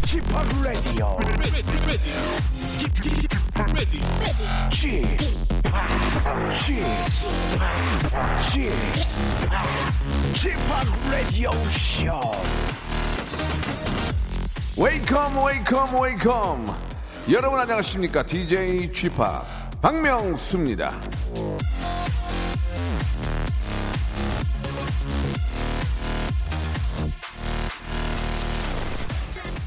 Chip Radio. Chip, Chip, Chip, Radio Show. 웨이컴 웨이컴 웨이컴 여러분 안녕하십니까 DJ 파 박명수입니다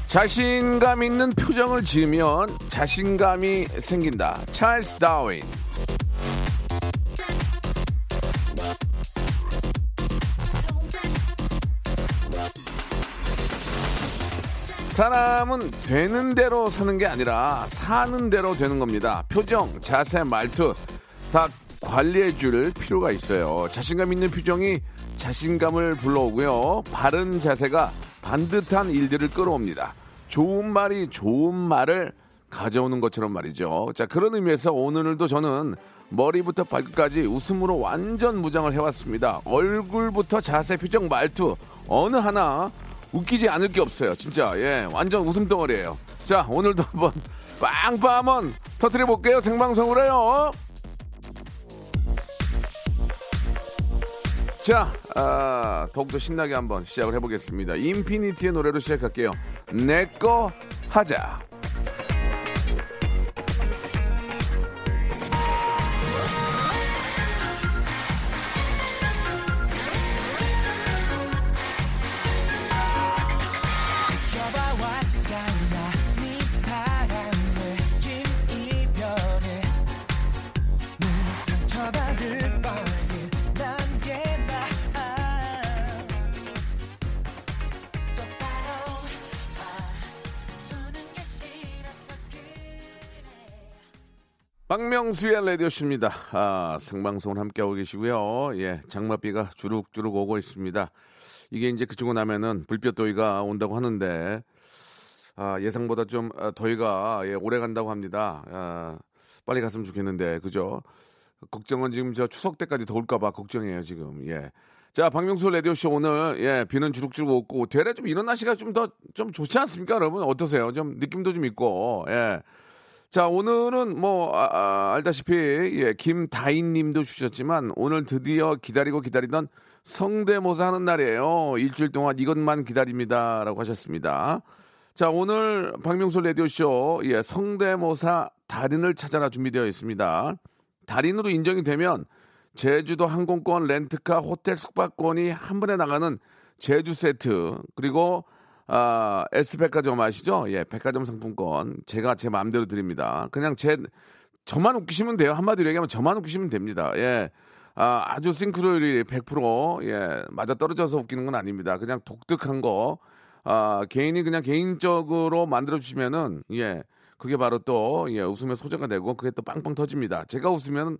자신감 있는 표정을 지으면 자신감이 생긴다 찰스 다윈 사람은 되는 대로 사는 게 아니라 사는 대로 되는 겁니다. 표정, 자세, 말투 다 관리해 줄 필요가 있어요. 자신감 있는 표정이 자신감을 불러오고요. 바른 자세가 반듯한 일들을 끌어옵니다. 좋은 말이 좋은 말을 가져오는 것처럼 말이죠. 자, 그런 의미에서 오늘도 저는 머리부터 발끝까지 웃음으로 완전 무장을 해왔습니다. 얼굴부터 자세, 표정, 말투 어느 하나 웃기지 않을 게 없어요. 진짜 예 완전 웃음 덩어리예요. 자 오늘도 한번 빵빵 한번 터트려 볼게요. 생방송으로 해요. 자 아, 더욱더 신나게 한번 시작을 해보겠습니다. 인피니티의 노래로 시작할게요. 내 거 하자. 박명수의 라디오십니다. 아, 생방송을 함께하고 계시고요. 예, 장맛비가 주룩주룩 오고 있습니다. 이게 이제 그치고 나면은 불볕 더위가 온다고 하는데, 아, 예상보다 좀 아, 더위가 예, 오래 간다고 합니다. 아, 빨리 갔으면 좋겠는데, 그죠? 걱정은 지금 저 추석 때까지 더울까봐 걱정이에요, 지금. 예. 자, 박명수 라디오쇼 오늘, 예, 비는 주룩주룩 오고, 되레 좀 이런 날씨가 좀 더, 좀 좋지 않습니까, 여러분? 어떠세요? 좀 느낌도 좀 있고, 예. 자, 오늘은 뭐, 아, 아, 알다시피, 예, 김다인 님도 주셨지만, 오늘 드디어 기다리고 기다리던 성대모사 하는 날이에요. 일주일 동안 이것만 기다립니다. 라고 하셨습니다. 자, 오늘 박명수 라디오쇼, 예, 성대모사 달인을 찾아라 준비되어 있습니다. 달인으로 인정이 되면, 제주도 항공권, 렌트카, 호텔 숙박권이 한 번에 나가는 제주 세트, 그리고 아, S백화점 아시죠? 예, 백화점 상품권. 제가 제 마음대로 드립니다. 그냥 제, 저만 웃기시면 돼요. 한마디로 얘기하면 저만 웃기시면 됩니다. 예. 아, 아주 싱크로율이 100%, 예, 맞아 떨어져서 웃기는 건 아닙니다. 그냥 독특한 거, 아, 개인이 그냥 개인적으로 만들어주시면은, 예, 그게 바로 또, 예, 웃음의 소재가 되고, 그게 또 빵빵 터집니다. 제가 웃으면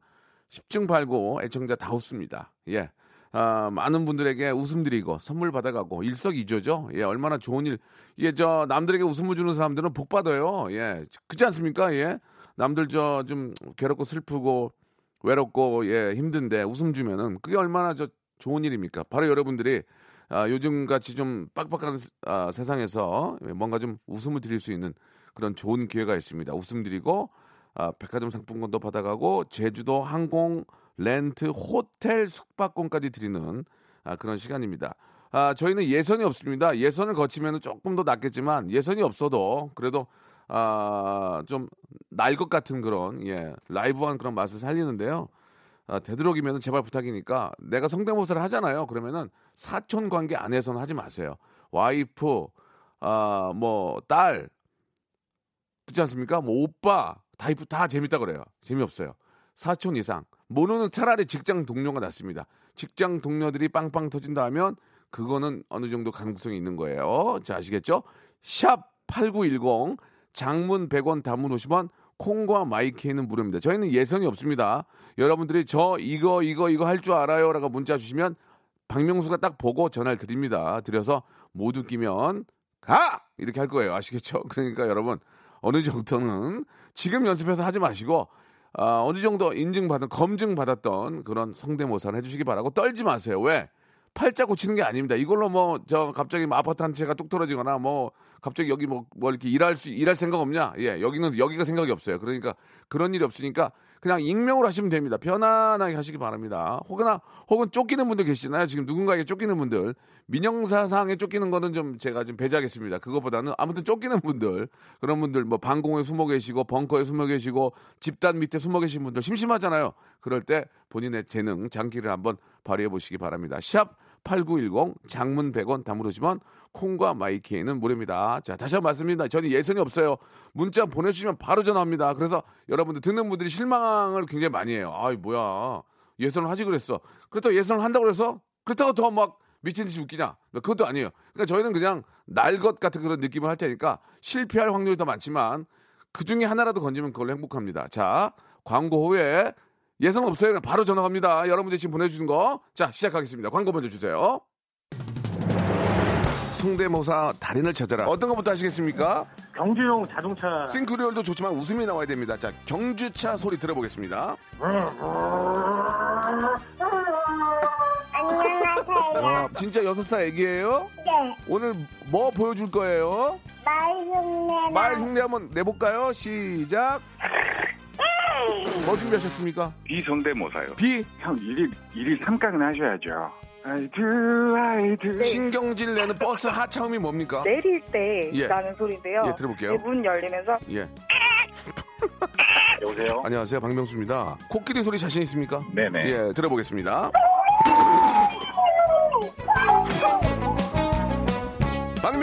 10중 팔고 애청자 다 웃습니다. 예. 아, 많은 분들에게 웃음 드리고 선물 받아가고 일석이조죠. 예, 얼마나 좋은 일. 이게 저 남들에게 웃음을 주는 사람들은 복 받아요. 예, 그렇지 않습니까? 예, 남들 저 좀 괴롭고 슬프고 외롭고 예 힘든데 웃음 주면은 그게 얼마나 저 좋은 일입니까? 바로 여러분들이 아, 요즘 같이 좀 빡빡한 아, 세상에서 뭔가 좀 웃음을 드릴 수 있는 그런 좋은 기회가 있습니다. 웃음 드리고 아, 백화점 상품권도 받아가고 제주도 항공 렌트, 호텔 숙박권까지 드리는 아, 그런 시간입니다. 아, 저희는 예선이 없습니다. 예선을 거치면 조금 더 낫겠지만 예선이 없어도 그래도 아, 좀 날 것 같은 그런 예, 라이브한 그런 맛을 살리는데요. 아, 되도록이면 제발 부탁이니까 내가 성대모사를 하잖아요. 그러면은 사촌 관계 안에서는 하지 마세요. 와이프, 아, 뭐, 딸, 그렇지 않습니까? 뭐, 오빠, 다, 이쁘, 다 재밌다 그래요. 재미없어요. 사촌 이상. 모노는 차라리 직장 동료가 낫습니다. 직장 동료들이 빵빵 터진다 하면 그거는 어느 정도 가능성이 있는 거예요. 자, 아시겠죠? 샵 8910 장문 100원 단문 50원 콩과 마이키는 무료입니다. 저희는 예선이 없습니다. 여러분들이 저 이거 이거 이거 할 줄 알아요라고 문자 주시면 박명수가 딱 보고 전화를 드립니다. 드려서 못 웃기면 가 이렇게 할 거예요. 아시겠죠? 그러니까 여러분 어느 정도는 지금 연습해서 하지 마시고 아, 어느 정도 인증받은 검증받았던 그런 성대모사를 해주시기 바라고 떨지 마세요. 왜? 팔자 고치는 게 아닙니다. 이걸로 뭐 저 갑자기 뭐 아파트 한 채가 뚝 떨어지거나 뭐 갑자기 여기 뭐, 뭐 이렇게 일할 수 일할 생각 없냐? 예, 여기는 여기가 생각이 없어요. 그러니까 그런 일이 없으니까 그냥 익명으로 하시면 됩니다. 편안하게 하시기 바랍니다. 혹은 혹은 쫓기는 분들 계시잖아요. 지금 누군가에게 쫓기는 분들 민영사상에 쫓기는 거는 좀 제가 좀 배제하겠습니다. 그것보다는 아무튼 쫓기는 분들 그런 분들 뭐 방공에 숨어 계시고 벙커에 숨어 계시고 집단 밑에 숨어 계신 분들 심심하잖아요. 그럴 때 본인의 재능 장기를 한번 발휘해 보시기 바랍니다. 샵 8910 장문 100원 담으시면 콩과 마이키에는 무료입니다. 자, 다시 한번 말씀드립니다. 저는 예선이 없어요. 문자 보내주시면 바로 전화합니다. 그래서 여러분들 듣는 분들이 실망을 굉장히 많이 해요. 아이, 뭐야. 예선을 하지 그랬어. 그렇다고 예선을 한다고 그래서 그렇다고 더 막 미친 듯이 웃기냐? 그것도 아니에요. 그러니까 저희는 그냥 날 것 같은 그런 느낌을 할 테니까 실패할 확률이 더 많지만 그 중에 하나라도 건지면 그걸로 행복합니다. 자, 광고 후에 예선 없어요. 바로 전화 갑니다. 여러분들 지금 보내주신 거. 자, 시작하겠습니다. 광고 먼저 주세요. 송대모사 달인을 찾아라. 어떤 것부터 하시겠습니까? 경주용 자동차 싱크리얼도 좋지만 웃음이 나와야 됩니다. 자, 경주차 소리 들어보겠습니다. 안녕하세요. 와, 진짜 여섯 살 애기예요? 네, 오늘 뭐 보여줄 거예요? 말 흉내나 말 흉내 한번 내볼까요? 시작. 뭐 준비하셨습니까? 비성대모사요. 비형 일일 일일 삼각은 하셔야죠. I do, I do. 신경질 내는 버스 하차음이 뭡니까? 내릴 때 예. 나는 소리인데요. 예, 들어볼게요. 이문 열리면서 예. 여보세요. 안녕하세요, 박명수입니다. 코끼리 소리 자신 있습니까? 네네. 예, 들어보겠습니다.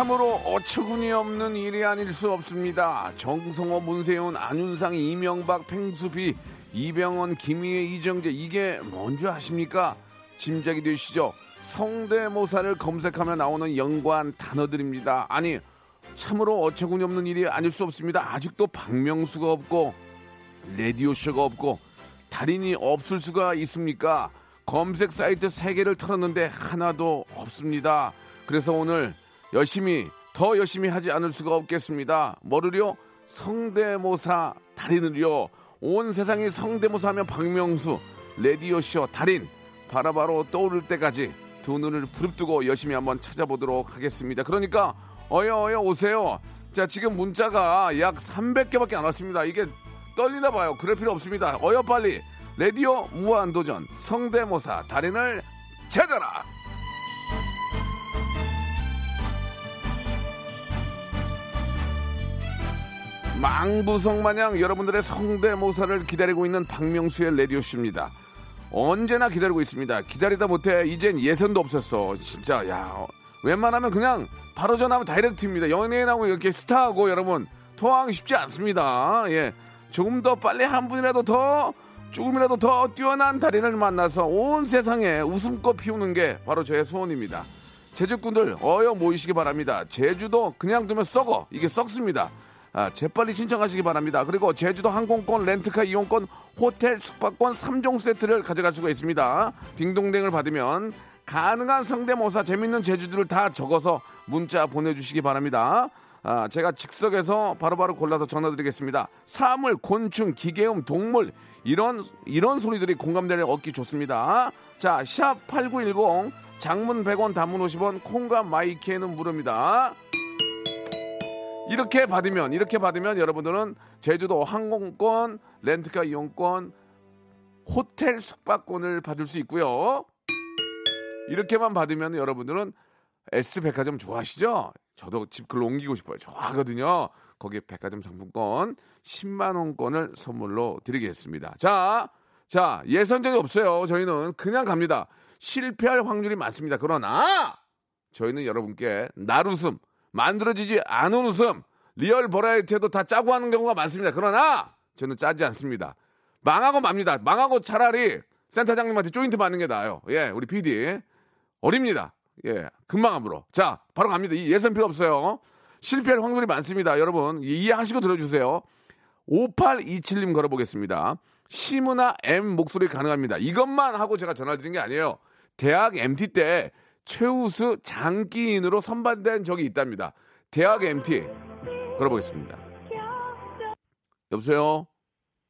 참으로 어처구니 없는 일이 아닐 수 없습니다. 정성호, 문세윤, 안윤상, 이명박, 팽수비, 이병헌, 김희애, 이정재 이게 뭔지 아십니까? 짐작이 되시죠? 성대모사를 검색하면 나오는 연관 단어들입니다. 아니 참으로 어처구니 없는 일이 아닐 수 없습니다. 아직도 박명수가 없고 라디오 쇼가 없고 달인이 없을 수가 있습니까? 검색 사이트 세 개를 털었는데 하나도 없습니다. 그래서 오늘 열심히 더 열심히 하지 않을 수가 없겠습니다. 뭐를요? 성대모사 달인을요. 온 세상이 성대모사하면 박명수 라디오쇼 달인 바로바로 떠오를 때까지 두 눈을 부릅뜨고 열심히 한번 찾아보도록 하겠습니다. 그러니까 어여 어여 오세요. 자 지금 문자가 약 300개밖에 안 왔습니다. 이게 떨리나 봐요. 그럴 필요 없습니다. 어여 빨리 라디오 무한도전 성대모사 달인을 찾아라. 망부성 마냥 여러분들의 성대모사를 기다리고 있는 박명수의 라디오쇼입니다. 언제나 기다리고 있습니다. 기다리다 못해 이젠 예선도 없었어. 진짜 야 웬만하면 그냥 바로 전화하면 다이렉트입니다. 연예인하고 이렇게 스타하고 여러분 통화하기 쉽지 않습니다. 예, 조금 더 빨리 한 분이라도 더 조금이라도 더 뛰어난 달인을 만나서 온 세상에 웃음꽃 피우는 게 바로 저의 소원입니다. 제주꾼들 어여 모이시기 바랍니다. 제주도 그냥 두면 썩어. 이게 썩습니다. 아, 재빨리 신청하시기 바랍니다. 그리고 제주도 항공권, 렌트카 이용권, 호텔 숙박권 3종 세트를 가져갈 수가 있습니다. 딩동댕을 받으면 가능한 성대모사 재밌는 제주들을 다 적어서 문자 보내주시기 바랍니다. 아, 제가 즉석에서 바로 바로 골라서 전화드리겠습니다. 사물, 곤충, 기계음, 동물 이런 이런 소리들이 공감대를 얻기 좋습니다. 자, 샵 8910 장문 100원, 단문 50원, 콩과 마이키에는 무료입니다. 이렇게 받으면 이렇게 받으면 여러분들은 제주도 항공권, 렌트카 이용권, 호텔 숙박권을 받을 수 있고요. 이렇게만 받으면 여러분들은 S 백화점 좋아하시죠? 저도 집 글로 옮기고 싶어요. 좋아하거든요. 거기 백화점 상품권 10만 원권을 선물로 드리겠습니다. 자, 자 예선전이 없어요. 저희는 그냥 갑니다. 실패할 확률이 많습니다. 그러나 저희는 여러분께 날웃음, 만들어지지 않은 웃음, 리얼 버라이어티도 다 짜고 하는 경우가 많습니다. 그러나 저는 짜지 않습니다. 망하고 맙니다. 망하고 차라리 센터장님한테 조인트 받는 게 나아요. 예, 우리 PD. 어립니다. 예, 금방 함으로. 자, 바로 갑니다. 이 예선 필요 없어요. 실패할 확률이 많습니다. 여러분, 이해하시고 들어주세요. 5827님 걸어보겠습니다. 시무나 M 목소리 가능합니다. 이것만 하고 제가 전화 드린 게 아니에요. 대학 MT 때 최우수 장기인으로 선발된 적이 있답니다. 대학 MT 걸어보겠습니다. 여보세요?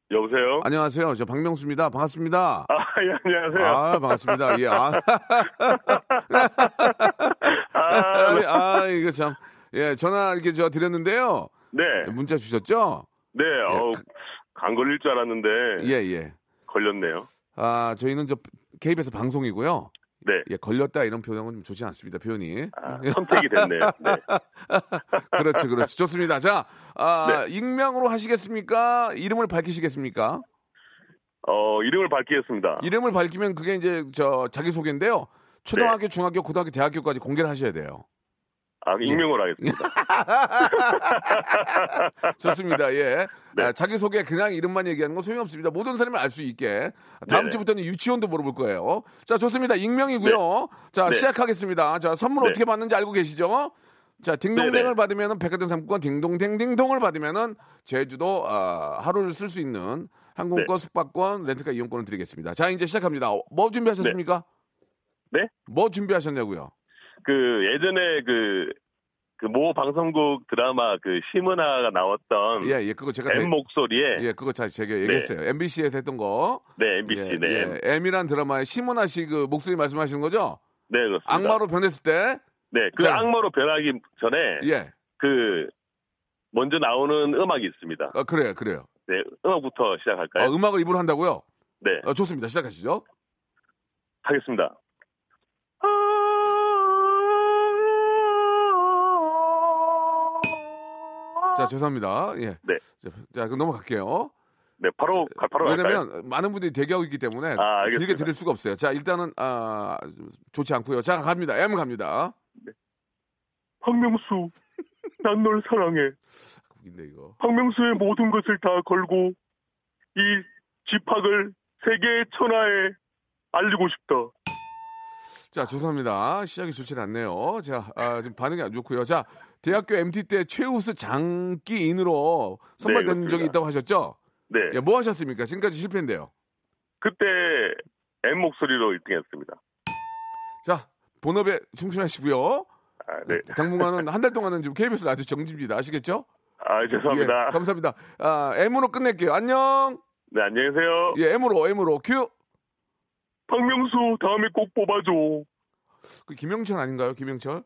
여보세요? 안녕하세요. 저 박명수입니다. 반갑습니다. 아, 예, 안녕하세요. 아, 반갑습니다. 예, 아. 아, 네. 아, 이거 참. 예, 전화 이렇게 저 드렸는데요. 네. 문자 주셨죠? 네, 어, 안 걸릴 줄 알았는데 예, 예. 걸렸네요. 아, 저희는 저 KBS 방송이고요. 네. 예, 걸렸다 이런 표현은 좀 좋지 않습니다. 표현이. 아, 선택이 됐네요. 네. 그렇지, 그렇지. 좋습니다. 자, 아, 네. 익명으로 하시겠습니까? 이름을 밝히시겠습니까? 어, 이름을 밝히겠습니다. 이름을 밝히면 그게 이제 저 자기 소개인데요. 초등학교, 중학교, 고등학교, 대학교까지 공개를 하셔야 돼요. 아, 익명으로 하겠습니다. 좋습니다. 예. 네. 아, 자기소개 그냥 이름만 얘기하는 건 소용없습니다. 모든 사람이 알수 있게. 다음 네네. 주부터는 유치원도 물어볼 거예요. 자, 좋습니다. 익명이고요. 자, 네. 시작하겠습니다. 자, 선물 네. 어떻게 받는지 알고 계시죠? 자, 딩동댕을 네네. 받으면은 백화점 상품권 딩동댕딩동을 받으면은 제주도 아, 하루를 쓸 수 있는 항공권, 네. 숙박권, 렌트카 이용권을 드리겠습니다. 자, 이제 시작합니다. 어, 뭐 준비하셨습니까? 네? 뭐 준비하셨냐고요? 그, 예전에 그, 그모 방송국 드라마 그 시문화가 나왔던 예, 예, 그거 제가 M 목소리에 예, 그거 잘 제가 얘기했어요. MBC에서 했던 거. 네, MBC 예, 네. 예. M이란 드라마의 심은하 씨그 목소리 말씀하시는 거죠? 네, 그렇습니다. 악마로 변했을 때, 네, 그 자. 악마로 변하기 전에 예, 그 먼저 나오는 음악이 있습니다. 어, 그래요, 그래요. 네, 음악부터 시작할까요? 어, 음악을 입으로 한다고요? 네, 어, 좋습니다. 시작하시죠. 하겠습니다. 자, 죄송합니다. 예. 네. 자, 자, 그럼 넘어갈게요. 네, 바로 가- 바로 갈까요? 왜냐면 많은 분들이 대기하고 있기 때문에 아. 길게 드릴 수가 없어요. 자, 일단은 아, 좋지 않고요. 자, 갑니다. M 갑니다. 박명수, 난 널 사랑해. 웃긴데 이거. 박명수의 모든 것을 다 걸고 이 집학을 세계 천하에 알리고 싶다. 자, 죄송합니다. 시작이 좋지 않네요. 자, 아, 지금 반응이 안 좋고요. 자, 대학교 MT 때 최우수 장기인으로 선발된 네, 적이. 있다고 하셨죠? 네, 예, 뭐 하셨습니까? 지금까지 실패인데요. 그때 M 목소리로 1등했습니다. 자, 본업에 충실하시고요. 아, 네. 당분간은 한 달 동안은 지금 KBS 라디오 정지입니다. 아시겠죠? 아, 죄송합니다. 예, 감사합니다. 아, M으로 끝낼게요. 안녕. 네, 안녕히 계세요. 예, M으로, M으로. 큐. 박명수 다음에 꼭 뽑아줘. 그 김영철 아닌가요? 김영철?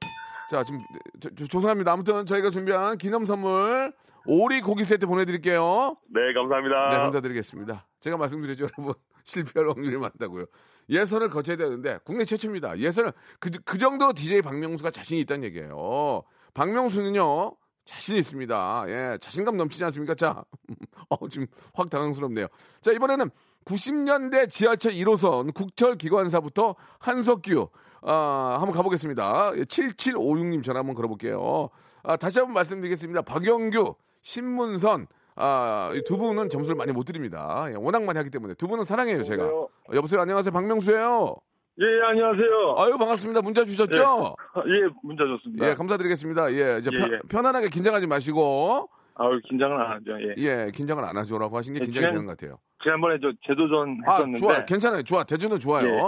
자, 지금 저- 저- 죄송합니다. 아무튼 저희가 준비한 기념 선물 오리 고기 세트 보내드릴게요. 네, 감사합니다. 네, 감사드리겠습니다. 제가 말씀드렸죠, 여러분. 실패할 확률이 많다고요. 예선을 거쳐야 되는데 국내 최초입니다. 예선을 그, 그 정도로 DJ 박명수가 자신이 있다는 얘기예요. 박명수는요. 자신 있습니다. 예, 자신감 넘치지 않습니까? 자, 어, 지금 확 당황스럽네요. 자, 이번에는 90년대 지하철 1호선 국철기관사부터 한석규, 아, 한번 가보겠습니다. 7756님 전화 한번 걸어볼게요. 아, 다시 한번 말씀드리겠습니다. 박영규, 신문선, 아, 이두 분은 점수를 많이 못 드립니다. 예, 워낙 많이 하기 때문에. 두 분은 사랑해요, 제가. 어, 여보세요, 안녕하세요, 박명수예요 예, 안녕하세요. 아유, 반갑습니다. 문자 주셨죠? 예, 문자 좋습니다. 예, 감사드리겠습니다. 예, 이제 예, 편- 예. 편안하게 긴장하지 마시고, 아유, 긴장은 안 하죠. 예. 예, 긴장을 안 하죠라고 하신 게 예, 긴장이 그냥- 되는 것 같아요. 지난번에 저 제도전 아, 했었는데. 좋아, 괜찮아요. 좋아, 대주는 좋아요. 예.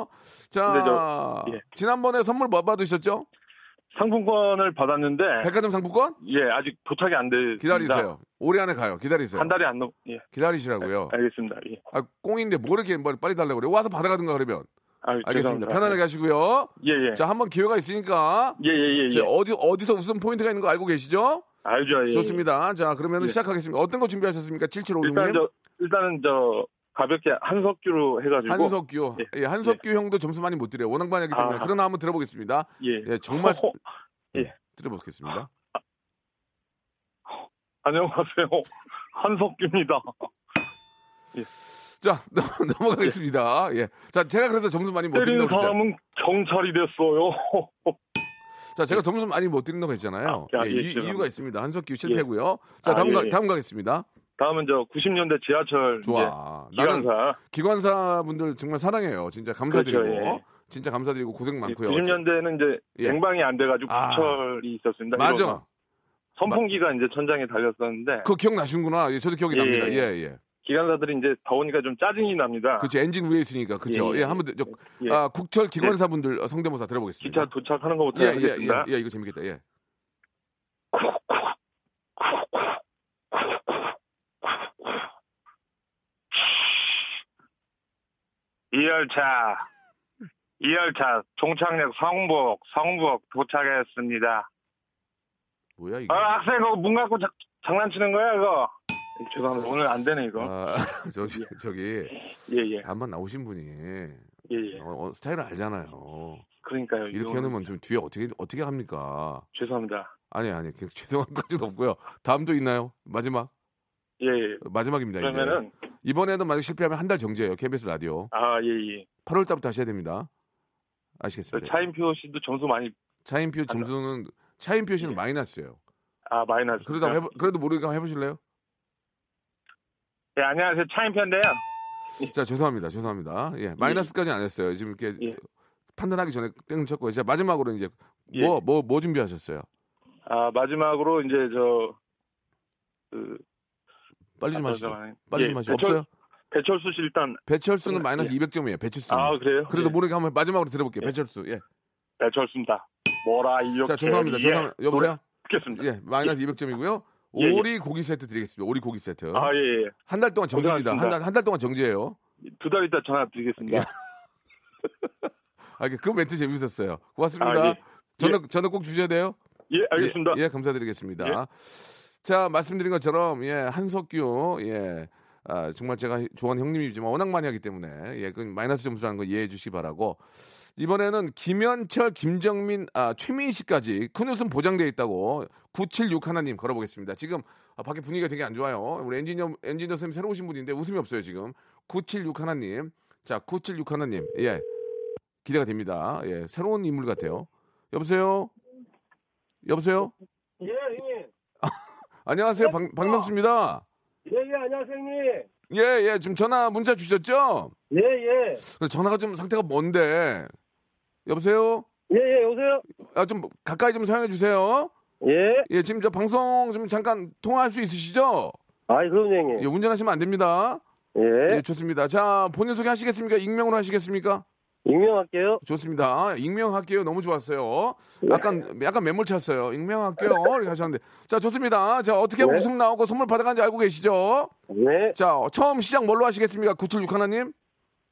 자, 저- 예. 지난번에 선물 뭐 받으셨죠? 상품권을 받았는데. 백화점 상품권? 예, 아직 도착이 안 돼. 기다리세요. 올해 안에 가요. 기다리세요. 한 달이 안 넘, 예. 기다리시라고요. 알겠습니다. 예. 아, 꽁인데 뭐 이렇게 빨리, 빨리 달라고 그래요? 와서 받아가든가 그러면. 아유, 알겠습니다. 편안하게 하시고요. 예, 예. 자, 한번 기회가 있으니까 예, 예, 예. 제 예. 어디 어디서 웃음 포인트가 있는 거 알고 계시죠? 알죠, 예. 좋습니다. 자, 그러면 예. 시작하겠습니다. 어떤 거 준비하셨습니까? 7756님. 일단 저, 일단은 저, 가볍게 한석규로 해가지고. 한석규. 예. 예, 한석규 형도 점수 많이 못 드려요. 워낙 많이 하기 때문에. 아. 그러나 한번 들어보겠습니다. 예. 예, 정말 허, 예. 들어보겠습니다. 안녕하세요. 한석규입니다. 자, 넘- 넘어가겠습니다. 예. 자, 제가 그래서 점수 많이 못 드린다고 했잖아요. 사람은 경찰이 됐어요. 자, 제가 점수 많이 못 드린다고 했잖아요. 아, 예, 예, 이. 이유가 있습니다. 한석규 실패고요. 자, 아, 다음, 가, 예, 예. 다음 가겠습니다. 다음은 저 90년대 지하철 좋아. 기관사. 기관사 분들 정말 사랑해요. 진짜 감사드리고. 그렇죠, 예. 진짜 감사드리고 고생 많고요. 90년대는 이제 예. 냉방이 안 돼가지고 아. 구철이 있었습니다. 맞아. 선풍기가 이제 천장에 달렸었는데 그거 기억나시는구나. 예, 저도 기억이 예, 납니다. 예. 예, 예. 기관사들이 이제 더우니까 좀 짜증이 납니다. 그렇죠. 엔진 위에 있으니까. 그렇죠. 예, 예, 예. 한번 저, 예. 아, 국철 기관사분들 어, 성대모사 들어보겠습니다. 기차 도착하는 것부터 예, 예, 예, 하겠습니다. 예, 이거 재밌겠다. 예. 이 열차, 이 열차 종착역 성북, 성북 도착했습니다. 뭐야 이게? 아, 학생 그거 문 갖고 자- 장난치는 거야 이거? 죄송합니다. 오늘 안 되네 이거. 아, 저기 저기 예, 예, 한번 나오신 분이 예, 예. 어, 어, 스타일을 알잖아요. 그러니까요. 이렇게 이거는 하면 좀 뒤에 어떻게 어떻게 합니까? 죄송합니다. 아니 아니 그 죄송한 까지도 없고요. 다음도 있나요? 마지막 예, 예. 마지막입니다. 이제. 그러면은 이번에도 만약 실패하면 한 달 정지예요. KBS 라디오. 아, 예, 예. 8월 달부터 하셔야 됩니다. 그 아시겠습니다. 차인표 씨도 점수 많이 차인표 점수는 차인표 씨는 마이너스예요. 아 마이너스. 그러다 해보, 그래도 모르니까 해보실래요? 예, 안녕하세요. 차인표인데요. 자 죄송합니다. 죄송합니다. 예 마이너스까지는 안 했어요. 지금 이렇게 예. 판단하기 전에 땡 쳤고 자 마지막으로 이제 예. 뭐 뭐 뭐 준비하셨어요? 아 마지막으로 이제 저 그 빨리 좀 아, 하시죠. 잠깐만요. 빨리 예, 좀 하시죠. 배철- 없어요? 배철수 씨 일단 배철수는 예. 마이너스 200점이에요. 배철수. 아 그래요? 그래도 예. 모르게 한번 마지막으로 들어볼게요. 예. 배철수. 예. 배철수입니다. 뭐라 이렇게 자 죄송합니다. 죄송합니다. 여보세요? 듣겠습니다. 예 마이너스 200점이고요. 예, 예. 오리 고기 세트 드리겠습니다. 오리 고기 세트. 아 예, 예. 한 달 동안 정지입니다. 한달 고생하셨습니다. 한달 동안 정지예요. 두 달 있다 전화 드리겠습니다. 예. 아, 그 멘트 재밌었어요. 고맙습니다. 아, 예. 저는 저는 꼭 주셔야 돼요. 예, 알겠습니다. 예, 예, 감사드리겠습니다. 예. 자, 말씀드린 것처럼 예, 한석규 예. 아, 정말 제가 좋아하는 형님이지만 워낙 많이 하기 때문에 예, 그 마이너스 점수라는 거 이해해 주시기 바라고 이번에는 김현철, 김정민, 아, 최민식까지 큰 웃음 보장되어 있다고 976 하나님 걸어보겠습니다. 지금 아, 밖에 분위기가 되게 안 좋아요. 우리 엔지니어 엔지니어 선생님 새로 오신 분인데 웃음이 없어요 지금. 976 하나님, 자 976 하나님, 예 기대가 됩니다. 예 새로운 인물 같아요. 여보세요, 여보세요. 예, 형님. 안녕하세요, 박, 박명수입니다. 예, 예, 안녕하세요, 형님. 예, 예, 지금 전화 문자 주셨죠? 예, 예. 전화가 좀 상태가 뭔데? 여보세요? 예, 예, 여보세요? 아, 좀 가까이 좀 사용해 주세요. 예. 예, 지금 저 방송 좀 잠깐 통화할 수 있으시죠? 아이, 그럼요, 형님. 예, 운전하시면 안 됩니다. 예. 예, 좋습니다. 자, 본인 소개 하시겠습니까? 익명으로 하시겠습니까? 익명할게요. 좋습니다. 익명할게요. 너무 좋았어요. 약간, 약간 매몰찼어요. 익명할게요. 이렇게 하셨는데. 자, 좋습니다. 자, 어떻게 네. 웃음 나오고 선물 받아간지 알고 계시죠? 네. 자, 처음 시작 뭘로 하시겠습니까? 976 하나님?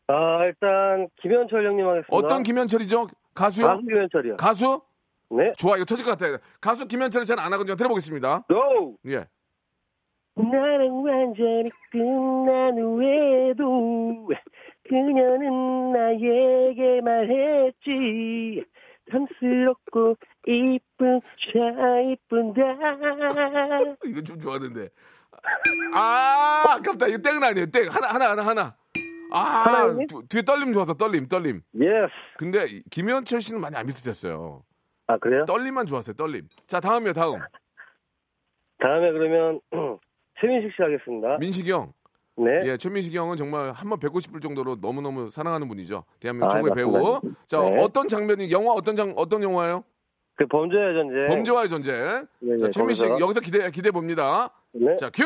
아, 일단, 김현철 형님 하겠습니다. 어떤 김현철이죠? 가수요? 가수 김현철이요. 가수? 네. 좋아, 이거 터질 것 같아요. 가수 김현철이 잘안 하거든요. 들어보겠습니다. 고! 예. 나는 완전히 끝난 후에도 그녀는 나에게 말했지 탐스럽고 이쁜 차 이쁜다 이거 좀 좋았는데. 아, 아깝다. 이거 땡은 아니에요. 땡. 하나, 하나, 하나, 하나. 아? 두- 뒤에 떨림 좋았어. 떨림, 떨림. Yes 근데 이- 김현철 씨는 많이 안 비슷했어요. 아 그래요? 떨림만 좋았어요. 떨림. 자, 다음이요. 다음. 다음에 그러면 최민식 씨 하겠습니다 민식이 형. 네 예, 최민식이 형은 정말 한 번 뵙고 싶을 정도로 너무너무 사랑하는 분이죠. 대한민국 아, 최고의 배우. 맞습니다. 자, 네. 어떤 장면이 영화 어떤 장 어떤 영화예요? 그 범죄의 전쟁 범죄와의 전쟁. 네, 자, 네, 최민식 거기서. 여기서 기대 기대 봅니다. 네. 자, 큐.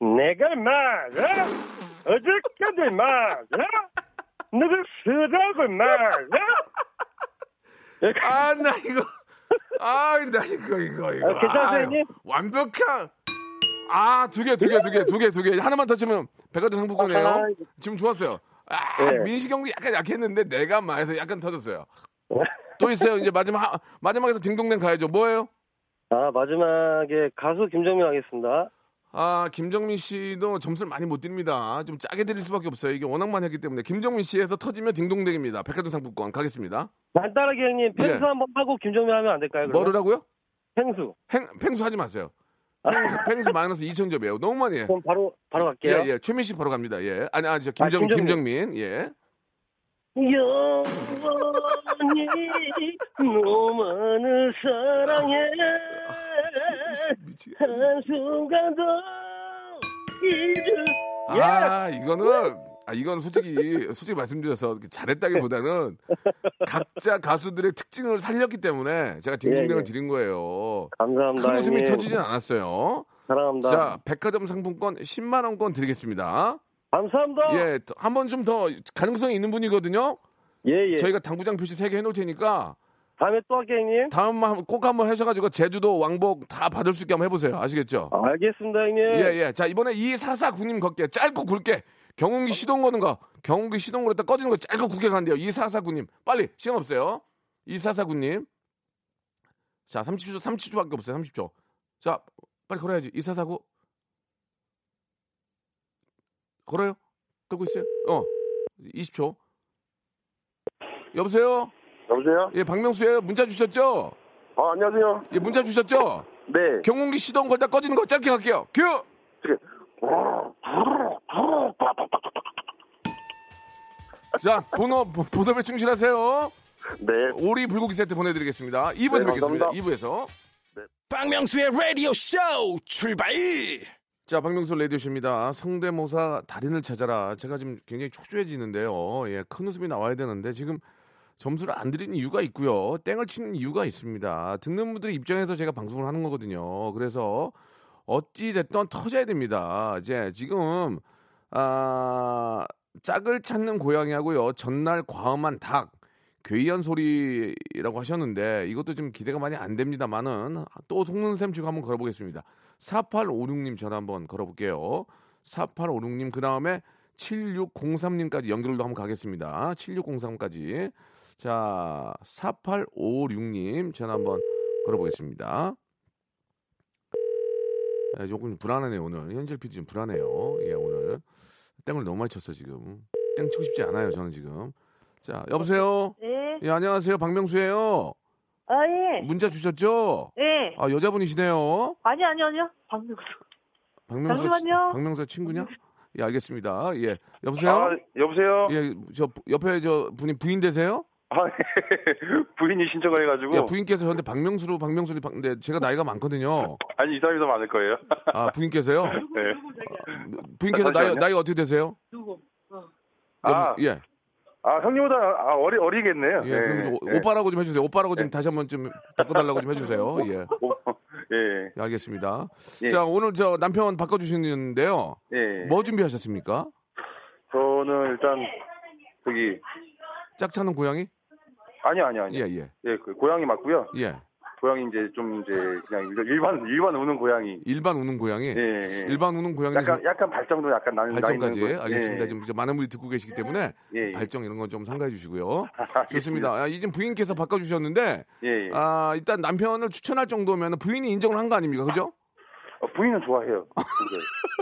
내가 말야 어저께도 말야 너를 쓰라고 말야 아, 나 이거. 아, 나 이거 이거 이거. 아, 괜찮으세요, 형님? 완벽한. 아, 두 개, 두 개, 두 개, 두 개, 두 개. 하나만 더 치면 백화점 상품권이에요. 아, 지금 좋았어요. 아, 네. 민식 형도 약간 약했는데 내가 마에서 약간 터졌어요. 또 있어요. 이제 마지막 하- 마지막에서 딩동댕 가야죠. 뭐예요? 아 마지막에 가수 김정민 하겠습니다 아, 김정민 씨도 점수를 많이 못 드립니다. 좀 짜게 드릴 수밖에 없어요. 이게 워낙만 했기 때문에. 김정민 씨에서 터지면 딩동댕입니다. 백화점 상품권 가겠습니다. 간단하게 형님 펭수 예. 한번 하고 김정민 하면 안 될까요? 그러면? 뭐를 하고요? 펭수. 행, 팽수 하지 마세요. 팽수, 팽수 마이너스 2,000점이에요. 너무 많이 해. 그럼 바로 바로 예, 갈게요. 예. 최민 씨 바로 갑니다. 예. 아니, 아니, 저 김정, 아, 김정민. 김정민. 예. 영원히 너만을 사랑해 미치겠- 한순간도 잊을 아, 이거는, 아, 이건 솔직히, 솔직히 말씀드려서 잘했다기보다는 각자 가수들의 특징을 살렸기 때문에 제가 딩동댕을 예, 예. 드린 거예요. 감사합니다 큰 웃음이 형님. 터지진 않았어요. 사랑합니다 자, 백화점 상품권 10만 원권 드리겠습니다. 감사합니다 예, 한 번 좀 더 가능성이 있는 분이거든요. 예 예 저희가 당구장 표시 3개 해놓을 테니까 다음에 또 할게요 형님 다음 한- 꼭 한번 하셔가지고 제주도 왕복 다 받을 수 있게 한번 해보세요. 아시겠죠? 알겠습니다 형님 예, 예. 자, 이번에 2449님 걸게요. 짧고 굵게. 경운기 시동 거는 거. 경운기 시동 걸었다 꺼지는 거 짧고 굵게 간대요. 2449님. 빨리. 시간 없어요. 2449님. 자, 30초, 30초밖에 없어요. 30초. 자, 빨리 걸어야지. 2449. 걸어요? 끄고 있어요? 어. 20초. 여보세요? 여보세요? 예, 박명수예요. 문자 주셨죠? 아, 안녕하세요. 예, 문자 주셨죠? 네. 경운기 시동 걸다 꺼지는 거 짧게 갈게요. 큐! 자, 번호, 보- 번호에 충실하세요. 네. 오리 불고기 세트 보내드리겠습니다. 2부에서 네, 뵙겠습니다. 감사합니다. 2부에서. 박명수의 라디오 쇼 출발 자, 박명수 레디오십입니다. 성대모사 달인을 찾아라. 제가 지금 굉장히 초조해지는데요. 예, 큰 웃음이 나와야 되는데 지금 점수를 안 드리는 이유가 있고요. 땡을 치는 이유가 있습니다. 듣는 분들의 입장에서 제가 방송을 하는 거거든요. 그래서 어찌 됐든 터져야 됩니다. 이제 지금 아 짝을 찾는 고양이하고요. 전날 과음한 닭 괴이한 소리라고 하셨는데 이것도 좀 기대가 많이 안 됩니다만은 또 속는 셈 치고 한번 걸어보겠습니다. 4856님 전화 한번 걸어볼게요. 4856님 그 다음에 7603님까지 연결도 한번 가겠습니다. 7603까지 자 4856님 전화 한번 걸어보겠습니다. 예, 조금 불안하네요 오늘 현실 PD 좀 불안해요. 예 오늘 땡을 너무 많이 쳤어 지금 땡 치고 싶지 않아요 저는 지금. 자 여보세요. 네. 예 안녕하세요 박명수예요. 아, 예. 문자 주셨죠? 예. 아 여자분이시네요. 아니, 아니, 아니요. 박명수. 박명수 잠시만요. 박명수 친구냐? 예 알겠습니다. 예 여보세요. 아, 여보세요? 예저 옆에 저 분이 부인 되세요? 아, 부인이 신청을 해가지고. 예 부인께서 저한테 박명수로 박명수로 박- 근데 제가 나이가 많거든요. 아니, 이 사람이 더 많을 거예요. 아 부인께서요? 네. 부인께서 나이. 나이 어떻게 되세요? 누구? 아, 여보, 예. 아, 형님보다 아, 어리, 어리겠네요. 예, 그럼 좀 오- 오빠라고 좀 해주세요. 오빠라고 좀 다시 한번 좀 바꿔달라고 좀 해주세요. 예, 예. 예, 알겠습니다. 예. 자, 오늘 저 남편 바꿔주시는데요. 예. 뭐 준비하셨습니까? 저는 일단, 저기, 짝 차는 고양이? 아니요, 아니요, 아니요. 예, 예, 예, 그 고양이 맞고요. 예. 고양이 이제 좀 이제 그냥 일반 일반 우는 고양이. 일반 우는 고양이. 예, 예. 일반 우는 고양이. 약간 약간 발정도 약간 나는 발정까지. 알겠습니다. 예. 지금 이제 많은 분들이 듣고 계시기 때문에 예, 예. 발정 이런 건좀 삼가해 주시고요. 좋습니다. 아, 이제 부인께서 바꿔 주셨는데 예, 예. 아 일단 남편을 추천할 정도면 부인이 인정을 한 거 아닙니까? 그죠? 어, 부인은 좋아해요.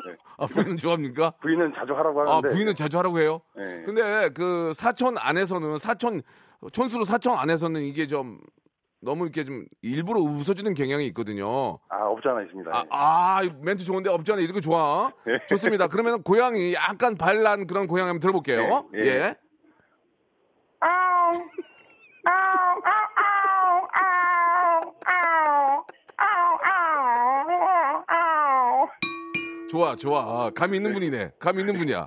네. 아 부인은 좋아합니까? 부인은 자주 하라고 아 하는데. 부인은 자주 하라고 해요. 예. 근데 그 사촌 안에서는 사촌 촌수로 사촌 안에서는 이게 좀 너무 이렇게 좀 일부러 웃어주는 경향이 있거든요. 아 없잖아 있습니다. 아, 아, 이 멘트 좋은데 없잖아. 이런 거 좋아. 예. 좋습니다. 그러면 고양이 약간 발랄한 그런 고양이 한번 들어볼게요. 예, 예. 예. 좋아, 좋아. 감이 있는 분이네. 감이 있는 분이야.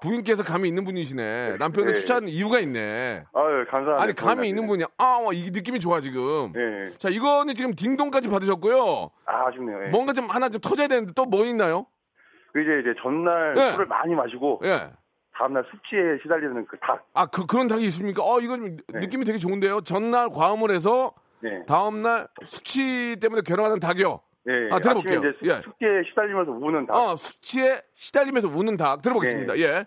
부인께서 감이 있는 분이시네. 남편을 예. 추천하는 이유가 있네. 아유 감사합니다. 아니, 감이 있는 분이야. 아, 와, 이 느낌이 좋아, 지금. 예. 자, 이거는 지금 딩동까지 받으셨고요. 아 아쉽네요. 예. 뭔가 좀 하나 좀 터져야 되는데 또 뭐 있나요? 그 이제 이제 전날 예. 술을 많이 마시고 예. 다음날 숙취에 시달리는 그 닭. 아, 그, 그런 닭이 있습니까? 어, 이거 좀 네. 느낌이 되게 좋은데요. 전날 과음을 해서 예. 다음날 숙취 때문에 결혼하는 닭이요. 예. 아, 들어볼게요. 이제 예. 숙- 숙취에 시달리면서 우는 닭. 어, 숙취에 시달리면서 우는 닭. 들어보겠습니다. 예.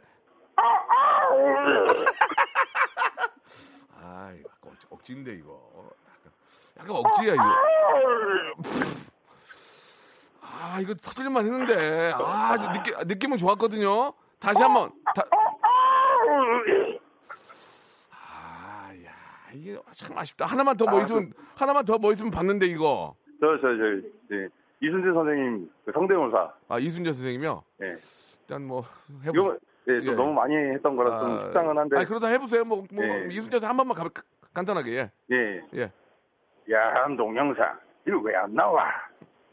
아, 이거 약간 억지, 억지인데, 이거. 약간, 약간 억지야, 이거. 아, 아, 이거 터질만 했는데. 아, 느낌, 느낌은 좋았거든요. 다시 한 번. 다... 아, 야, 이게 참 아쉽다. 하나만 더 뭐 있으면, 하나만 더 뭐 있으면 봤는데, 이거. 저, 저, 저, 네. 이순재 선생님 그 성대모사. 아, 이순재 선생님이요? 예. 일단 뭐, 해보세요. 예, 좀 예. 너무 많이 했던 거라 좀 식상은 한데. 아, 그러다 해보세요. 뭐, 뭐, 예. 이순재 선생 한 번만 가, 간단하게, 예. 예. 예. 야, 동영상. 이거 왜 안 나와?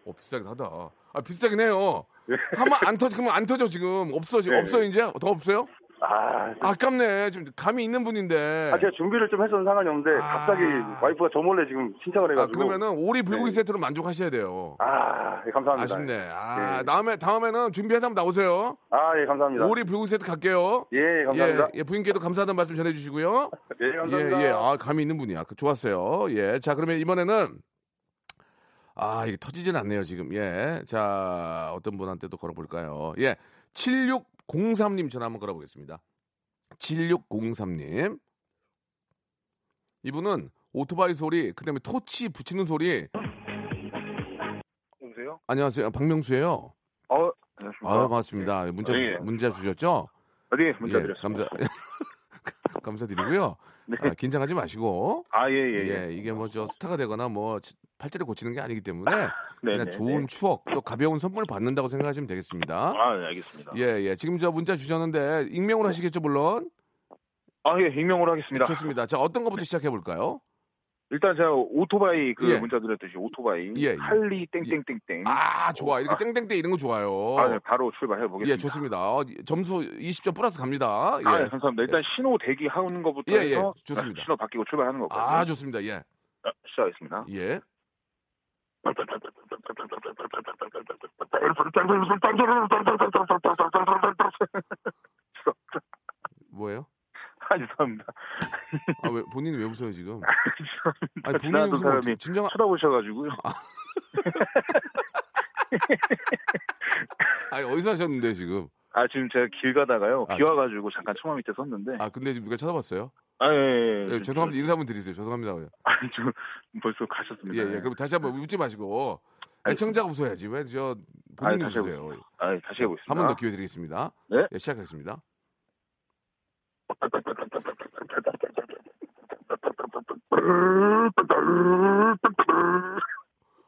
어, 비싸긴 하다. 아, 비싸긴 해요. 예. 한번 안 터지, 그러면 안 터져, 지금. 없어, 지금. 예. 없어요, 이제? 더 없어요? 아, 아깝네. 지금 감이 있는 분인데. 아, 제가 준비를 좀 했어는 상관이 없는데, 아. 갑자기 와이프가 저 몰래 지금 신청을 아, 해가지고. 그러면은 오리 불고기 네. 세트로 만족하셔야 돼요. 아, 예, 감사합니다. 아쉽네. 아, 예. 다음에, 다음에는 준비해서 한번 나오세요. 아, 예, 감사합니다. 오리 불고기 세트 갈게요. 예, 감사합니다. 예, 예, 부인께도 감사하다는 말씀 전해주시고요. 예, 감사합니다. 예, 예. 아, 감이 있는 분이야. 그, 좋았어요. 예. 자, 그러면 이번에는, 아, 이게 터지진 않네요, 지금. 예. 자, 어떤 분한테 또 걸어볼까요? 예. 7603님 전화 한번 걸어보겠습니다. 7603님. 이분은 오토바이 소리, 그 다음에 토치 붙이는 소리. 여보세요? 안녕하세요. 박명수예요 어, 아, 반갑습니다. 문자, 주- 예. 문자 주셨죠? 어디 문자 예, 드렸습니다. 감사, 감사드리고요. 네. 아, 긴장하지 마시고. 아, 예, 예, 예, 예. 이게 뭐 저 스타가 되거나 뭐 팔자를 고치는 게 아니기 때문에 네, 그냥 네, 좋은 네. 추억 또 가벼운 선물을 받는다고 생각하시면 되겠습니다. 아, 네, 알겠습니다. 예, 예. 지금 저 문자 주셨는데 익명으로 하시겠죠, 물론. 아, 예, 익명으로 하겠습니다. 좋습니다. 자, 어떤 것부터 시작해 볼까요? 일단 제가 오토바이 그 예. 문자 드렸듯이 오토바이 예, 예. 할리 땡땡땡땡. 아, 좋아. 이렇게 땡땡땡 이런 거 좋아요. 아, 네, 바로 출발해 보겠습니다. 예, 좋습니다. 어, 점수 20점 플러스 갑니다. 예. 아, 네, 감사합니다. 일단 신호 대기 하는 것부터 예, 예, 해서 좋습니다. 신호 바뀌고 출발하는 거거든요. 아, 좋습니다. 예. 아, 시작하겠습니다. 예. 뭐예요? 아, 죄송합니다. 아, 왜 본인이 왜 웃어요, 지금? 본인이 지나가던 웃으면 사람이. 진정 쳐다보셔가지고요. 아니, 어디서 하셨는데, 지금? 아, 지금 제가 길 가다가요. 아, 비 와가지고 잠깐 초마 밑에 섰는데. 아, 근데 지금 누가 쳐다봤어요? 아, 예, 예. 예, 죄송합니다. 인사 한번 드리세요. 죄송합니다. 아니, 좀 벌써 예, 가셨습니다. 예. 그럼 다시 한번 웃지 마시고. 아니, 애청자 가 웃어야지. 왜저 아니, 다시 웃으세요? 아, 다시 해보겠습니다. 한 번 더 기회 드리겠습니다. 네. 예, 시작하겠습니다.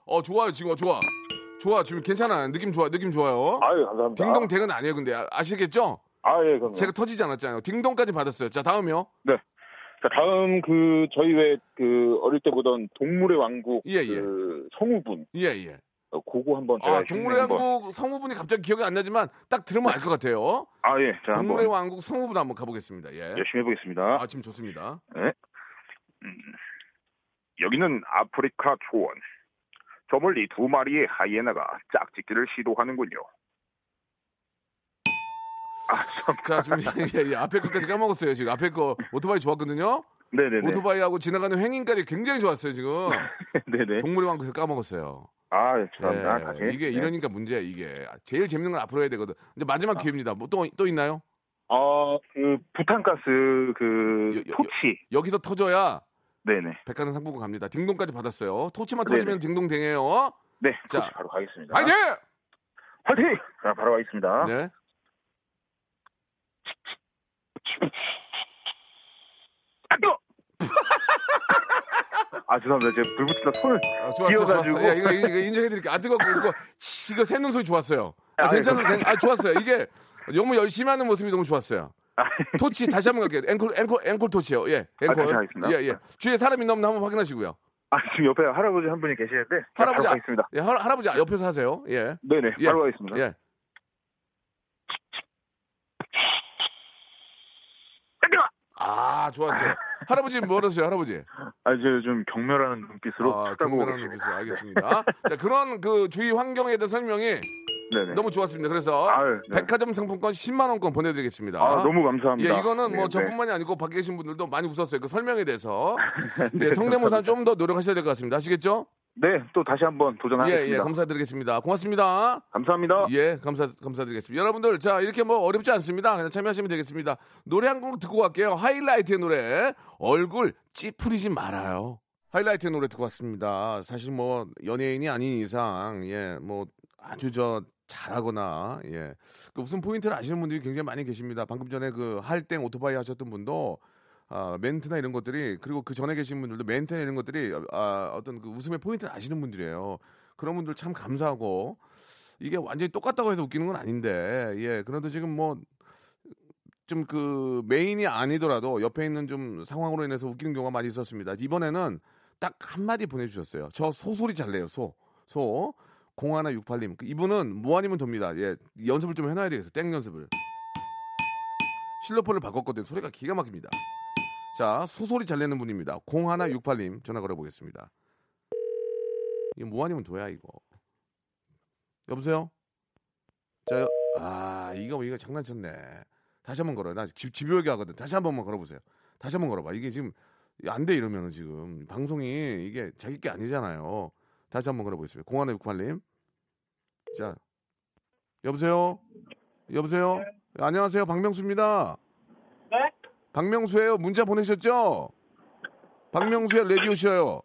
어, 좋아요. 지금 어, 좋아. 좋아. 지금 괜찮아. 느낌 좋아. 느낌 좋아요. 아유, 감사합니다. 딩동 댕은 아니에요. 근데 아- 아시겠죠? 아, 예, 감사합니다. 제가 터지지 않았잖아요. 딩동까지 받았어요. 자, 다음이요. 자, 다음 그 저희 왜 그 어릴 때 보던 동물의 왕국 예, 예. 그 성우분 예, 예. 어, 그거 한번 아, 동물의 왕국 성우분이 갑자기 기억이 안 나지만 딱 들으면 알 것 같아요. 아, 예. 자, 동물의 왕국 성우분 한번 가보겠습니다. 예. 열심히 해보겠습니다. 아, 지금 좋습니다. 여기는 아프리카 초원. 저 멀리 두 마리의 하이에나가 짝짓기를 시도하는군요. 아, 참. 자, 지금 예, 예, 앞에 것까지 까먹었어요. 지금 앞에 거 오토바이 좋았거든요. 네네네. 오토바이하고 지나가는 횡인까지 굉장히 좋았어요. 지금 네네. 동물의 왕국에서 까먹었어요. 아, 예, 죄송합니다. 예, 다시. 이게 네. 이러니까 문제야 이게 제일 재밌는 건 앞으로 해야 되거든. 이제 마지막 기회입니다. 뭐또또 있나요? 어, 그 부탄가스 그 여- 여- 토치. 여기서 터져야 네네. 백화점 상품권 갑니다. 딩동까지 받았어요. 토치만 네네. 터지면 딩동 댕해요. 네, 자. 바로 가겠습니다. 화이팅! 화이팅! 자, 바로 가겠습니다. 네. 안! 아, 죄송합니다. 제가 불 붙이다 손을. 아, 좋았어, 뛰어가지고. 좋았어. 예, 이거, 이거 인정해드릴게요. 아, 뜨겁고, 이거, 치, 이거 새는 소리 좋았어요. 아, 아, 괜찮아요. 예, 괜- 아, 좋았어요. 이게 너무 열심히 하는 모습이 너무 좋았어요. 아, 토치 다시 한번 갈게요. 앵콜, 앵콜, 앵콜 토치요. 예, 앵콜. 다시 하겠습니다. 예, 예. 주위에 사람 있나 없나 한번 확인하시고요. 아, 지금 옆에 할아버지 한 분이 계시는데. 자, 할아버지, 바로 아- 가겠습니다. 예, 할, 할아버지 옆에서 하세요. 예. 네네, 예. 바로 가겠습니다. 예. 아, 좋았어요. 할아버지 뭐하세요, 할아버지? 아, 이제 좀 경멸하는 눈빛으로 아, 계십니다. 눈빛으로 알겠습니다. 자, 그런 그 주위 환경에 대한 설명이 네네. 너무 좋았습니다. 그래서 아유, 네. 백화점 상품권 10만 원권 보내드리겠습니다. 아, 너무 감사합니다. 예, 이거는 뭐 네, 네. 저뿐만이 아니고 밖에 계신 분들도 많이 웃었어요. 그 설명에 대해서. 예, 성대모사 좀 더 노력하셔야 될 것 같습니다. 아시겠죠? 네, 또 다시 한번 예, 도전하겠습니다. 예, 감사드리겠습니다. 고맙습니다. 감사합니다. 예, 감사, 감사드리겠습니다. 여러분들, 자, 이렇게 뭐 어렵지 않습니다. 그냥 참여하시면 되겠습니다. 노래 한 곡 듣고 갈게요. 하이라이트의 노래, 얼굴 찌푸리지 말아요. 하이라이트의 노래 듣고 왔습니다. 사실 뭐, 연예인이 아닌 이상, 예, 뭐, 아주 저 잘하거나 예. 그 웃음 포인트를 아시는 분들이 굉장히 많이 계십니다. 방금 전에 그 할땡 오토바이 하셨던 분도 아, 멘트나 이런 것들이 그리고 그 전에 계신 분들도 멘트나 이런 것들이 아, 어떤 그 웃음의 포인트를 아시는 분들이에요. 그런 분들 참 감사하고 이게 완전히 똑같다고 해서 웃기는 건 아닌데 예. 그래도 지금 뭐 좀 그 메인이 아니더라도 옆에 있는 좀 상황으로 인해서 웃기는 경우가 많이 있었습니다. 이번에는 딱 한마디 보내주셨어요. 저 소소리 잘 내요, 소. 소. 0168님. 이분은 뭐 아니면 됩니다. 예. 연습을 좀 해놔야 되겠어요. 땡 연습을. 실로폰을 바꿨거든요. 소리가 기가 막힙니다. 자, 소소리 잘 내는 분입니다. 0168님 전화 걸어보겠습니다. 이거 뭐 아니면 돼야 이거. 여보세요? 자, 여- 아, 이거, 이거 장난쳤네. 다시 한번 걸어요. 나 집, 집요하게 하거든. 다시 한 번만 걸어보세요. 다시 한번 걸어봐. 이게 지금 안 돼 이러면은 지금 방송이 이게 자기 게 아니잖아요. 다시 한번 걸어보겠습니다. 0168님. 자, 여보세요? 여보세요? 안녕하세요. 박명수입니다. 네? 박명수예요. 문자 보내셨죠? 박명수의 라디오 쇼요.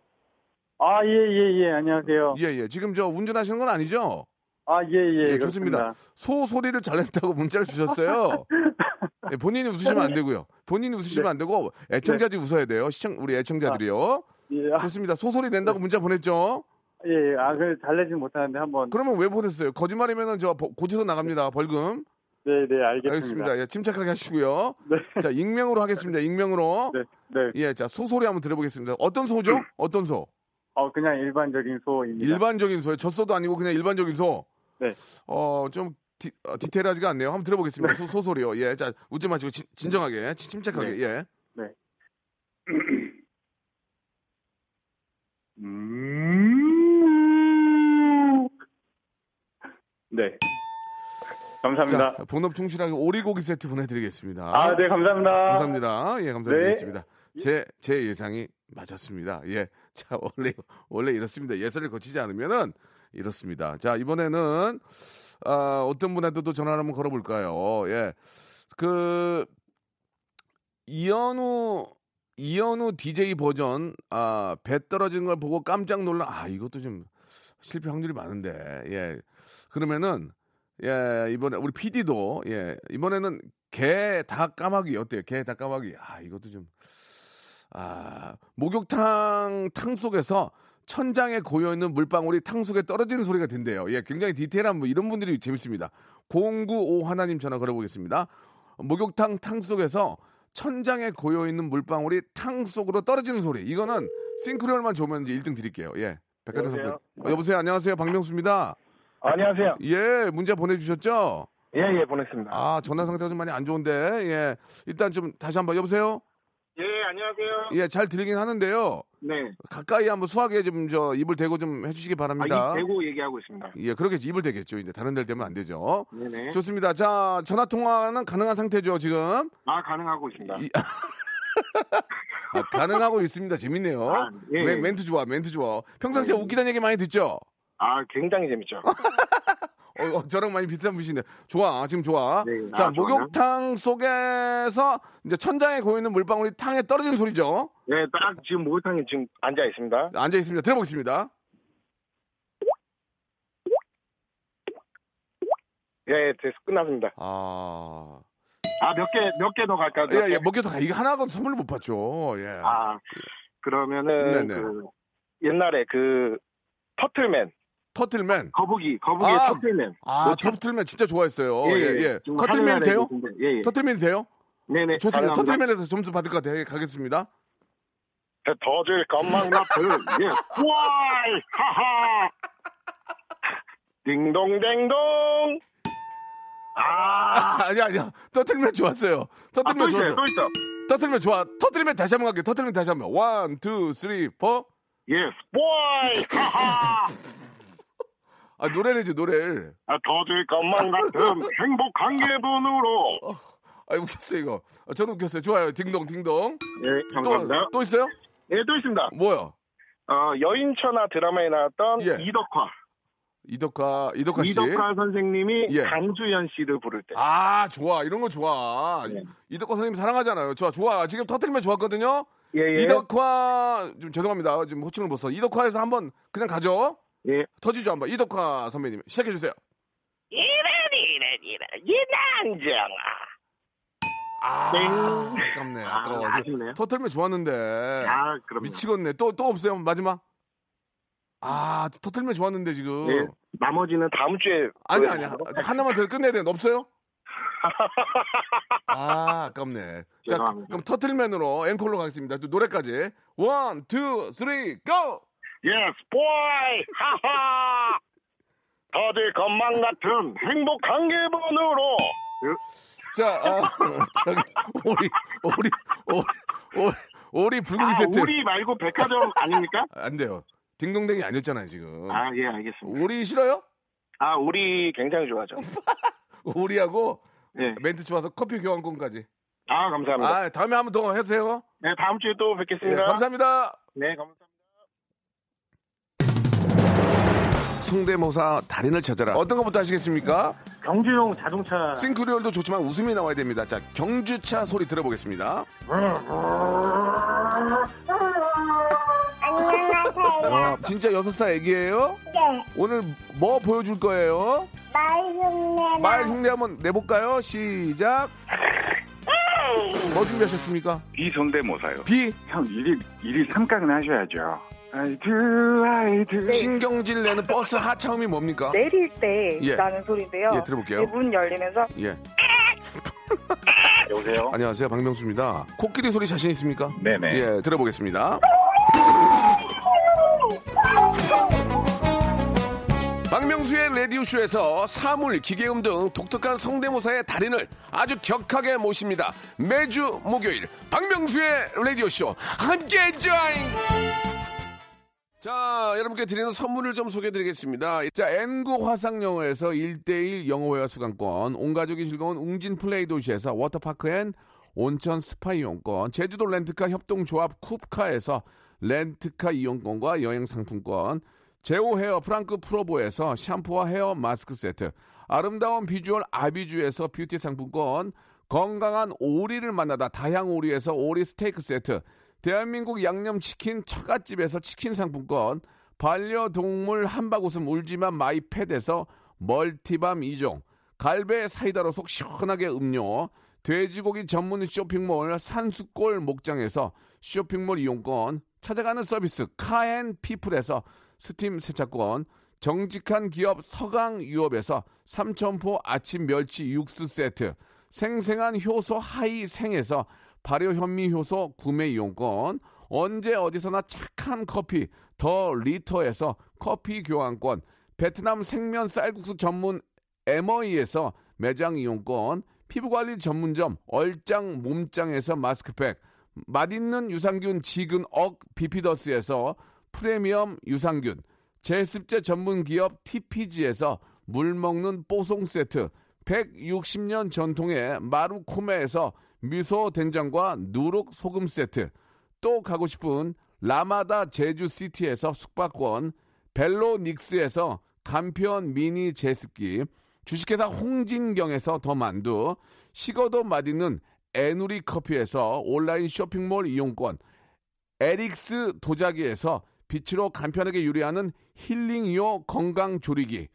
아, 예, 예, 예. 안녕하세요. 예, 예. 지금 저 운전하시는 건 아니죠? 아, 예, 예. 예, 좋습니다. 소 소리를 잘 낸다고 문자를 주셨어요. 예, 본인이 웃으시면 안 되고요. 본인이 웃으시면 안 되고 애청자들이 웃어야 돼요. 시청 우리 애청자들이요. 예, 아, 좋습니다. 소 소리 낸다고 문자 보냈죠? 예, 예. 아, 그, 잘 내진 못하는데 한번. 그러면 왜 보냈어요? 거짓말이면은 저 버- 고쳐서 나갑니다. 벌금. 네, 네, 알겠습니다. 알겠습니다. 예, 침착하게 하시고요. 네. 자, 익명으로 하겠습니다. 익명으로. 네, 네. 예, 자, 소소리 한번 들어보겠습니다. 어떤 소죠? 어떤 소? 어, 그냥 일반적인 소입니다. 일반적인 소요. 젖소도 아니고 그냥 일반적인 소. 네. 어, 좀 디, 어, 디테일하지가 않네요. 한번 들어보겠습니다. 소, 소소리요. 예, 자, 웃지 마시고 진, 진정하게, 치- 침착하게. 예. 네. 감사합니다. 자, 본업 충실하게 오리고기 세트 보내드리겠습니다. 아, 네, 감사합니다. 감사합니다. 예, 감사드리겠습니다. 제, 제 예상이 맞았습니다. 예. 자, 원래, 원래 이렇습니다. 예설을 거치지 않으면은 이렇습니다. 자, 이번에는, 아, 어떤 분한테도 전화를 한번 걸어볼까요? 예. 그, 이현우, 이현우 DJ 버전, 아, 배 떨어지는 걸 보고 깜짝 놀라, 아, 이것도 좀 실패 확률이 많은데, 예. 그러면은, 예, 이번에 우리 PD도, 예, 이번에는 개닭 까마귀 어때요? 개닭 까마귀. 아, 이것도 좀, 아, 목욕탕 탕 속에서 천장에 고여 있는 물방울이 탕 속에 떨어지는 소리가 된대요. 예, 굉장히 디테일한 뭐 이런 분들이 재밌습니다. 095 하나님 전화 걸어보겠습니다. 목욕탕 탕 속에서 천장에 고여 있는 물방울이 탕 속으로 떨어지는 소리. 이거는 싱크로율만 좋으면 이제 1등 드릴게요. 예. 백화점 상품. 어, 여보세요. 안녕하세요. 박명수입니다. 안녕하세요. 예, 문자 보내주셨죠? 예, 예, 보냈습니다. 아, 전화 상태가 좀 많이 안 좋은데, 예. 일단 좀 다시 한번, 여보세요? 예, 안녕하세요. 예, 잘 들리긴 하는데요. 네. 가까이 한번 수하게 좀, 저, 입을 대고 좀 해주시기 바랍니다. 아, 이 대고 얘기하고 있습니다. 예, 그러겠죠. 입을 대겠죠. 이제 다른 데를 대면 안 되죠. 네네. 좋습니다. 자, 전화 통화는 가능한 상태죠, 지금. 아, 가능하고 있습니다. 이- 아, 가능하고 있습니다. 재밌네요. 아, 예, 멘- 예. 멘 트 좋아, 멘트 좋아. 평상시에 네. 웃기다는 얘기 많이 듣죠? 아, 굉장히 재밌죠. 어, 어, 저랑 많이 비슷한 분이시네. 좋아, 지금 좋아. 네, 자, 아, 좋아요. 목욕탕 속에서 이제 천장에 고이는 물방울이 탕에 떨어지는 소리죠. 네, 딱 지금 목욕탕에 지금 앉아 있습니다. 앉아 있습니다. 들어보겠습니다. 예, 됐어. 끝났습니다. 아, 아, 몇 개, 몇 개 더 갈까요? 몇 예, 개? 예, 먹여도 가. 이거 하나하고 선물로 못 받죠. 예. 아, 그러면은, 네네. 그, 옛날에 그, 터틀맨, 터틀맨. 거북이, 거북이의 아, 터틀맨. 아, 뭐, 터틀맨 진짜 좋아했어요. 예, 예. 지금 터틀맨이 하늘나라에 돼요? 예, 예. 터틀맨이 돼요? 네네. 좋습니다. 터틀맨에서 점수 받을 것 같아요. 가겠습니다. 터질 것만 같은 예. 와이 하하 딩동댕동 아, 아, 아니야, 아니야. 터틀맨 좋았어요. 아, 터틀맨 또 있어요 좋았어요. 또 있어 터틀맨 좋아. 터틀맨 다시 한번 갈게요. 터틀맨 다시 한 번. One, two, three, four. Yes boy 하하 아, 노래를 해줘, 노래를. 아, 터질 것만 같은 행복한 기분으로 아, 웃겼어요, 이거. 아, 저는 웃겼어요. 좋아요. 딩동, 딩동. 예 또, 감사합니다 또 있어요? 예 또 있습니다 뭐요? 어 여인천하 드라마에 나왔던 예. 이덕화 이덕화, 이덕화 씨. 이덕화 선생님이 예. 강수연 씨를 부를 때 아, 좋아. 이런 거 좋아. 네. 이덕화 선생님 사랑하잖아요. 좋아, 좋아. 지금 터틀맨 좋았거든요. 예, 예. 이덕화, 좀 죄송합니다. 지금 호칭을 못 써. 이덕화에서 한번 그냥 가죠. 예. 터지죠 한번 이덕화 선배님 시작해 주세요. 이런 이런 이런 이난정아. 아, 땡. 아깝네. 아, 아까워. 아쉽네요. 터틀면 좋았는데. 아, 그럼요. 미치겠네. 또, 또 없어요? 마지막? 아, 터틀맨 좋았는데, 지금. 예. 나머지는 다음 주에. 아니, 아니. 하겠습니다. 하나만 더 끝내야 되는데, 없어요? 아, 아깝네. 자, 죄송합니다. 그럼 터틀맨으로 앵콜로 가겠습니다. 또 노래까지. One, two, three, go! Yes, boy! 하하! 터질 것만 같은 행복한 기분으로. 자, 어, 저기, 오리, 오리, 오리, 오리, 오리 불고기 아, 세트. 우리 말고 백화점 아닙니까? 안 돼요. 딩동댕이 아니었잖아요, 지금. 아, 예, 알겠습니다. 오리 싫어요? 아, 우리 굉장히 좋아하죠. 오리하고 예. 멘트 좋아서 커피 교환권까지. 아, 감사합니다. 아, 다음에 한번 더 해주세요. 네, 다음 주에 또 예, 뵙겠습니다. 감사합니다. 네, 감사합니다. 성대모사 달인을 찾아라. 어떤 것부터 하시겠습니까? 경주용 자동차. 싱크리얼도 좋지만 웃음이 나와야 됩니다. 자, 경주차 소리 들어보겠습니다. 안녕하세요. 와, 진짜 여섯 살 애기예요? 네, 오늘 뭐 보여줄 거예요? 말 흉내. 말 흉내 한번 내볼까요? 시작. 뭐 준비하셨습니까? 비성대모사요. 비형 일일 일일 삼각은 하셔야죠. I do, I do. 신경질 내는 버스 하차음이 뭡니까? 내릴 때 예. 나는 소리인데요. 예, 들어볼게요. 문 열리면서 예. 여보세요? 안녕하세요, 박명수입니다. 코끼리 소리 자신 있습니까? 네네. 예, 들어보겠습니다. 박명수의 라디오쇼에서 사물, 기계음 등 독특한 성대모사의 달인을 아주 격하게 모십니다. 매주 목요일 박명수의 라디오쇼 함께 join! 자, 여러분께 드리는 선물을 좀 소개해 드리겠습니다. 자, N구 화상영어에서 1대1 영어회화 수강권, 온 가족이 즐거운 웅진 플레이 도시에서 워터파크 and 온천 스파 이용권, 제주도 렌트카 협동조합 쿱카에서 렌트카 이용권과 여행 상품권, 제오 헤어 프랑크 프로보에서 샴푸와 헤어 마스크 세트, 아름다운 비주얼 아비주에서 뷰티 상품권, 건강한 오리를 만나다 다향 오리에서 오리 스테이크 세트, 대한민국 양념치킨 처갓집에서 치킨 상품권, 반려동물 한바구음 울지만 마이패드에서 멀티밤 2종, 갈배 사이다로 속 시원하게 음료, 돼지고기 전문 쇼핑몰 산수골 목장에서 쇼핑몰 이용권, 찾아가는 서비스 카앤피플에서 스팀 세차권, 정직한 기업 서강유업에서 삼천포 아침 멸치 육수 세트, 생생한 효소 하이생에서 발효 현미 효소 구매 이용권, 언제 어디서나 착한 커피 더 리터에서 커피 교환권, 베트남 생면 쌀국수 전문 에머이에서 매장 이용권, 피부관리 전문점 얼짱 몸짱에서 마스크팩, 맛있는 유산균 지근 억 비피더스에서 프리미엄 유산균, 제습제 전문 기업 TPG에서 물 먹는 뽀송 세트, 160년 전통의 마루코메에서 미소 된장과 누룩 소금 세트, 또 가고 싶은 라마다 제주시티에서 숙박권, 벨로닉스에서 간편 미니 제습기, 주식회사 홍진경에서 더 만두, 식어도 맛있는 에누리 커피에서 온라인 쇼핑몰 이용권, 에릭스 도자기에서 빛으로 간편하게 요리하는 힐링요 건강조리기,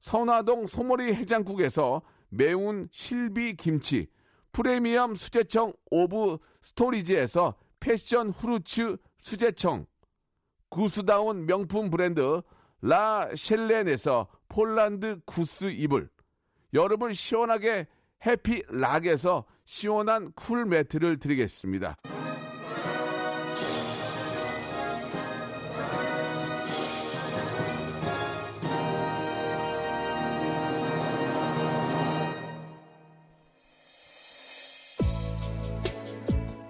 선화동 소머리 해장국에서 매운 실비 김치, 프리미엄 수제청 오브 스토리지에서 패션 후르츠 수제청, 구스다운 명품 브랜드 라 셸렌에서 폴란드 구스 이불, 여름을 시원하게 해피락에서 시원한 쿨 매트를 드리겠습니다.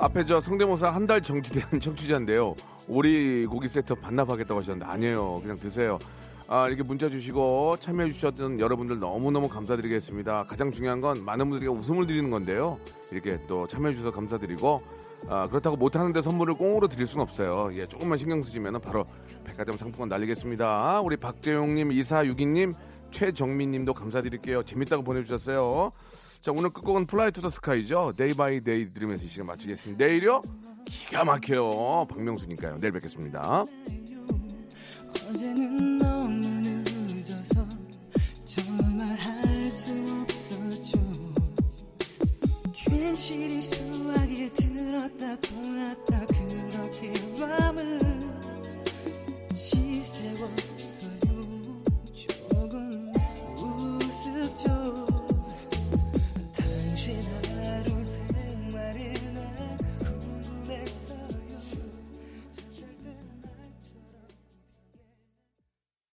앞에 저 성대모사 한 달 정지된 청취자인데요. 오리 고기 세트 반납하겠다고 하셨는데 아니에요. 그냥 드세요. 아, 이렇게 문자 주시고 참여해 주셨던 여러분들 너무너무 감사드리겠습니다. 가장 중요한 건 많은 분들에게 웃음을 드리는 건데요. 이렇게 또 참여해 주셔서 감사드리고 아, 그렇다고 못하는데 선물을 꽁으로 드릴 수는 없어요. 예, 조금만 신경 쓰시면 바로 백화점 상품권 날리겠습니다. 우리 박재용님, 이사유기님, 최정민님도 감사드릴게요. 재밌다고 보내주셨어요. 자, 오늘 끝곡은 Fly to the Sky죠. Day by Day 들으면서 이 시간 마치겠습니다. 내일요? 기가 막혀요. 박명수니까요. 내일 뵙겠습니다. 어제는 너무 늦어서 정말 할 수 없었죠 괜시리 수학에 들었다 돌았다 그렇게 밤을